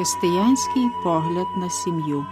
Християнський погляд на сім'ю.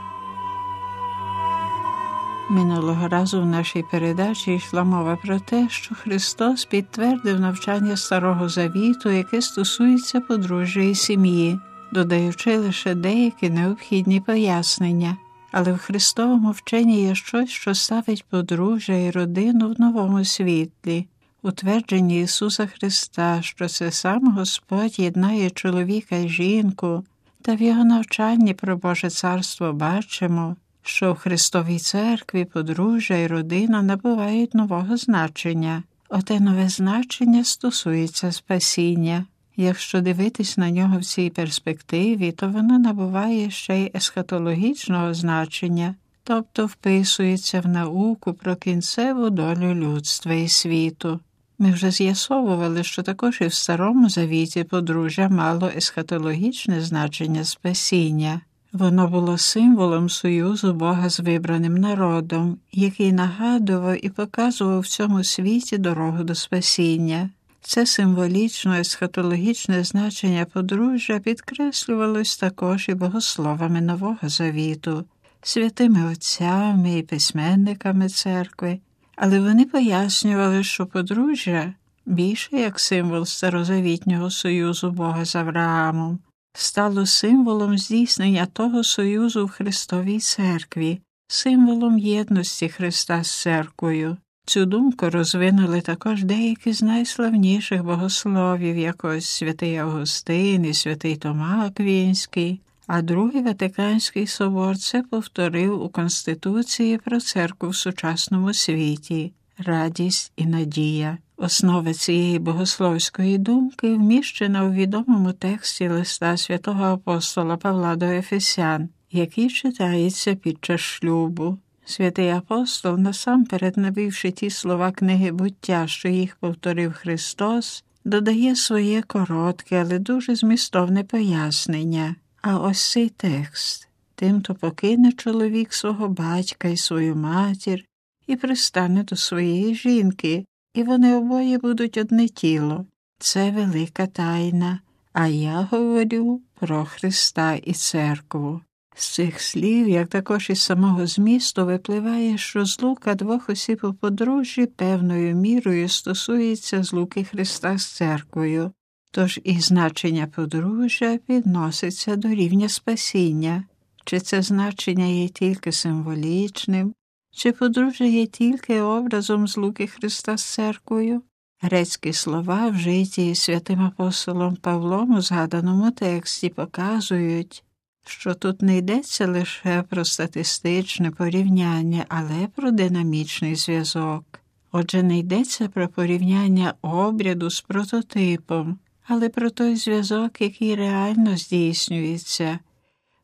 Минулого разу в нашій передачі йшла мова про те, що Христос підтвердив навчання Старого Завіту, яке стосується подружжя і сім'ї, додаючи лише деякі необхідні пояснення. Але в Христовому вченні є щось, що ставить подружжя і родину в новому світлі, утвердженні Ісуса Христа, що це сам Господь єднає чоловіка і жінку, та в його навчанні про Боже Царство бачимо, що в Христовій церкві подружжя і родина набувають нового значення. Оте нове значення стосується спасіння. Якщо дивитись на нього в цій перспективі, то воно набуває ще й есхатологічного значення, тобто вписується в науку про кінцеву долю людства і світу. Ми вже з'ясовували, що також і в Старому Завіті подружжя мало есхатологічне значення спасіння. Воно було символом союзу Бога з вибраним народом, який нагадував і показував в цьому світі дорогу до спасіння. Це символічно есхатологічне значення подружжя підкреслювалось також і богословами Нового Завіту, святими отцями і письменниками церкви, але вони пояснювали, що подружжя більше як символ старозавітнього союзу Бога з Авраамом, стало символом здійснення того союзу в Христовій церкві, символом єдності Христа з церквою. Цю думку розвинули також деякі з найславніших богословів, як ось святий Августин і святий Тома Аквінський, а Другий Ватиканський собор це повторив у Конституції про церкву в сучасному світі, радість і надія. Основа цієї богословської думки вміщена у відомому тексті листа святого апостола Павла до Ефесян, який читається під час шлюбу. Святий апостол, насамперед навівши ті слова книги буття, що їх повторив Христос, додає своє коротке, але дуже змістовне пояснення. А ось цей текст тимто покине чоловік свого батька і свою матір і пристане до своєї жінки, і вони обоє будуть одне тіло. Це велика тайна, а я говорю про Христа і церкву. З цих слів, як також із самого змісту, випливає, що злука двох осіб у подружжі певною мірою стосується злуки Христа з церквою, тож і значення подружжя відноситься до рівня спасіння, чи це значення є тільки символічним, чи подружжя є тільки образом злуки Христа з церквою. Грецькі слова, вжиті святим апостолом Павлом у згаданому тексті, показують, що тут не йдеться лише про статистичне порівняння, але про динамічний зв'язок. Отже, не йдеться про порівняння обряду з прототипом, але про той зв'язок, який реально здійснюється,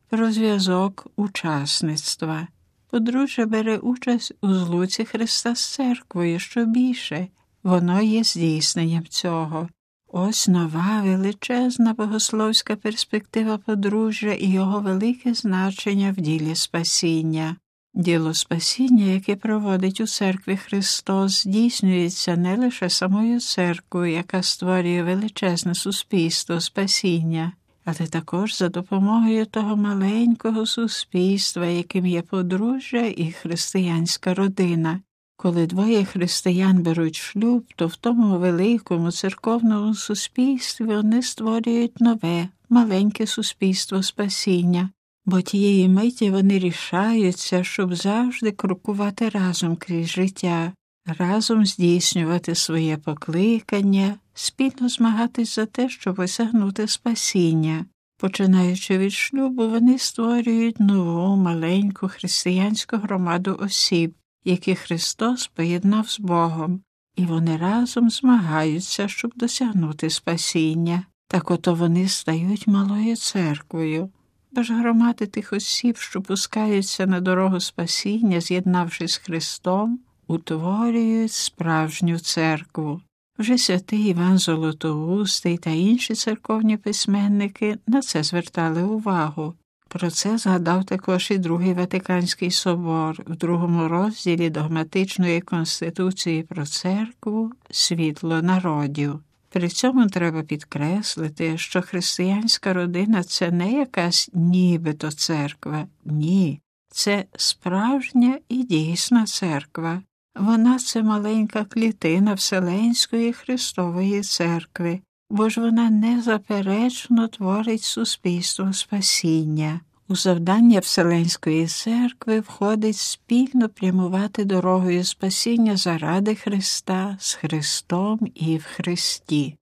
про зв'язок учасництва. Подружжя бере участь у злуці Христа з церквою, що більше, воно є здійсненням цього. Ось нова величезна богословська перспектива подружжя і його велике значення в ділі спасіння. Діло спасіння, яке проводить у церкві Христос, здійснюється не лише самою церквою, яка створює величезне суспільство спасіння, але також за допомогою того маленького суспільства, яким є подружжя і християнська родина. Коли двоє християн беруть шлюб, то в тому великому церковному суспільстві вони створюють нове, маленьке суспільство спасіння, бо тієї миті вони рішаються, щоб завжди крокувати разом крізь життя, разом здійснювати своє покликання, спільно змагатись за те, щоб осягнути спасіння. Починаючи від шлюбу, вони створюють нову маленьку християнську громаду осіб, які Христос поєднав з Богом, і вони разом змагаються, щоб досягнути спасіння. Так ото вони стають малою церквою. Бо ж громади тих осіб, що пускаються на дорогу спасіння, з'єднавшись з Христом, утворюють справжню церкву. Вже святий Іван Золотоустий та інші церковні письменники на це звертали увагу. Про це згадав також і Другий Ватиканський собор в другому розділі догматичної конституції про церкву Світло народів. При цьому треба підкреслити, що християнська родина це не якась нібито церква, ні, це справжня і дійсна церква. Вона це маленька клітина Вселенської Христової церкви, бо ж вона незаперечно творить суспільство спасіння. У завдання Вселенської церкви входить спільно прямувати дорогою спасіння заради Христа з Христом і в Христі.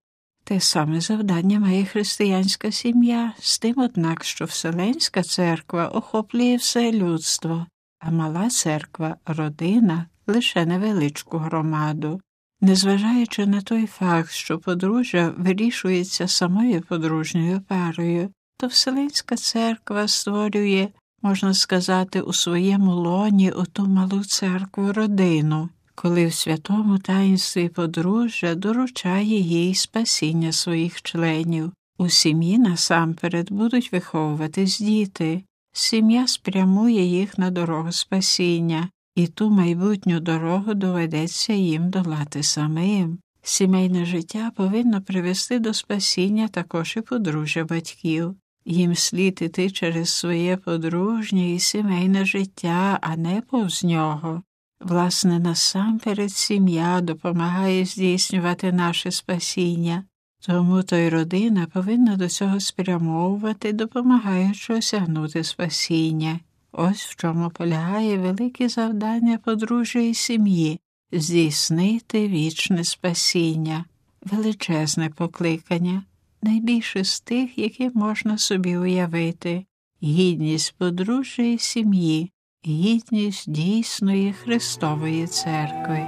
Те саме завдання має християнська сім'я, з тим, однак, що Вселенська церква охоплює все людство, а мала церква, родина лише невеличку громаду. Незважаючи на той факт, що подружжя вирішується самою подружньою парою, то Вселенська церква створює, можна сказати, у своєму лоні оту малу церкву родину, коли в святому таїнстві подружжя доручає їй спасіння своїх членів. У сім'ї насамперед будуть виховуватись діти, сім'я спрямує їх на дорогу спасіння, і ту майбутню дорогу доведеться їм долати самим. Сімейне життя повинно привести до спасіння також і подружжя батьків. Їм слід іти через своє подружнє і сімейне життя, а не повз нього. Власне, насамперед сім'я допомагає здійснювати наше спасіння, тому то й родина повинна до цього спрямовувати, допомагаючи осягнути спасіння. Ось в чому полягає велике завдання подружжя і сім'ї здійснити вічне спасіння, величезне покликання найбільше з тих, які можна собі уявити, гідність подружжя і сім'ї, гідність дійсної Христової церкви.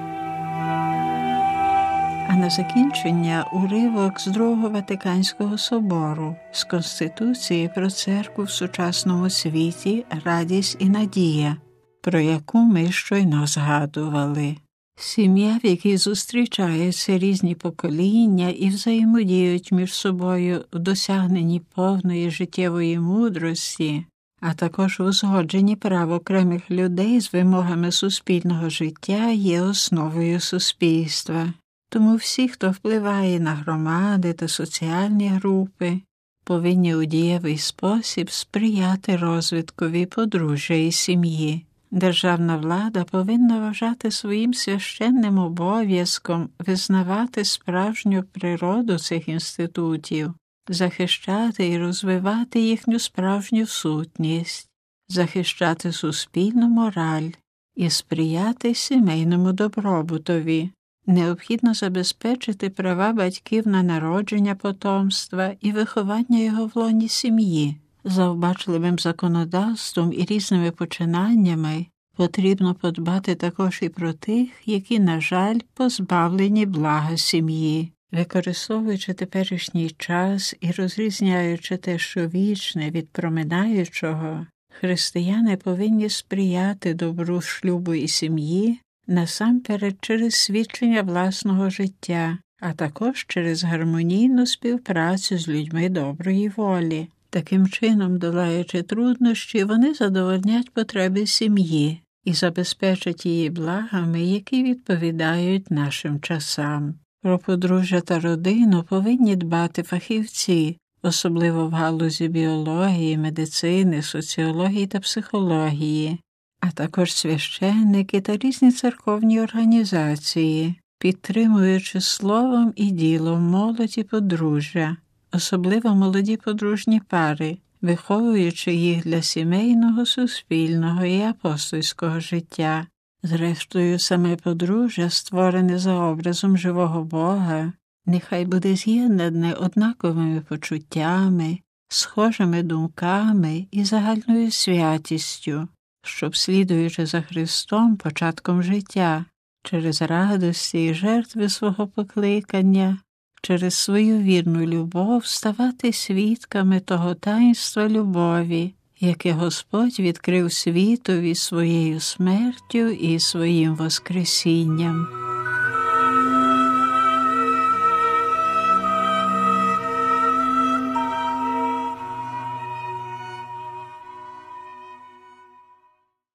А на закінчення уривок з Другого Ватиканського собору з Конституції про церкву в сучасному світі радість і надія, про яку ми щойно згадували. Сім'я, в якій зустрічаються різні покоління і взаємодіють між собою в досягненні повної життєвої мудрості, а також в узгодженні прав окремих людей з вимогами суспільного життя є основою суспільства. Тому всі, хто впливає на громади та соціальні групи, повинні у дієвий спосіб сприяти розвиткові подружжя і сім'ї. Державна влада повинна вважати своїм священним обов'язком визнавати справжню природу цих інститутів, захищати і розвивати їхню справжню сутність, захищати суспільну мораль і сприяти сімейному добробутові. Необхідно забезпечити права батьків на народження потомства і виховання його в лоні сім'ї завбачливим законодавством і різними починаннями потрібно подбати також і про тих, які, на жаль, позбавлені блага сім'ї. Використовуючи теперішній час і розрізняючи те, що вічне від проминаючого, християни повинні сприяти добру шлюбу і сім'ї насамперед через свідчення власного життя, а також через гармонійну співпрацю з людьми доброї волі. Таким чином, долаючи труднощі, вони задовольнять потреби сім'ї і забезпечать її благами, які відповідають нашим часам. Про подружжя та родину повинні дбати фахівці, особливо в галузі біології, медицини, соціології та психології, а також священники та різні церковні організації, підтримуючи словом і ділом молоді подружжя особливо молоді подружні пари, виховуючи їх для сімейного, суспільного і апостольського життя. Зрештою, саме подружжя, створене за образом живого Бога, нехай буде з'єднане однаковими почуттями, схожими думками і загальною святістю, щоб, слідуючи за Христом початком життя, через радості і жертви свого покликання, через свою вірну любов ставати свідками того таїнства любові, яке Господь відкрив світові своєю смертю і своїм Воскресінням.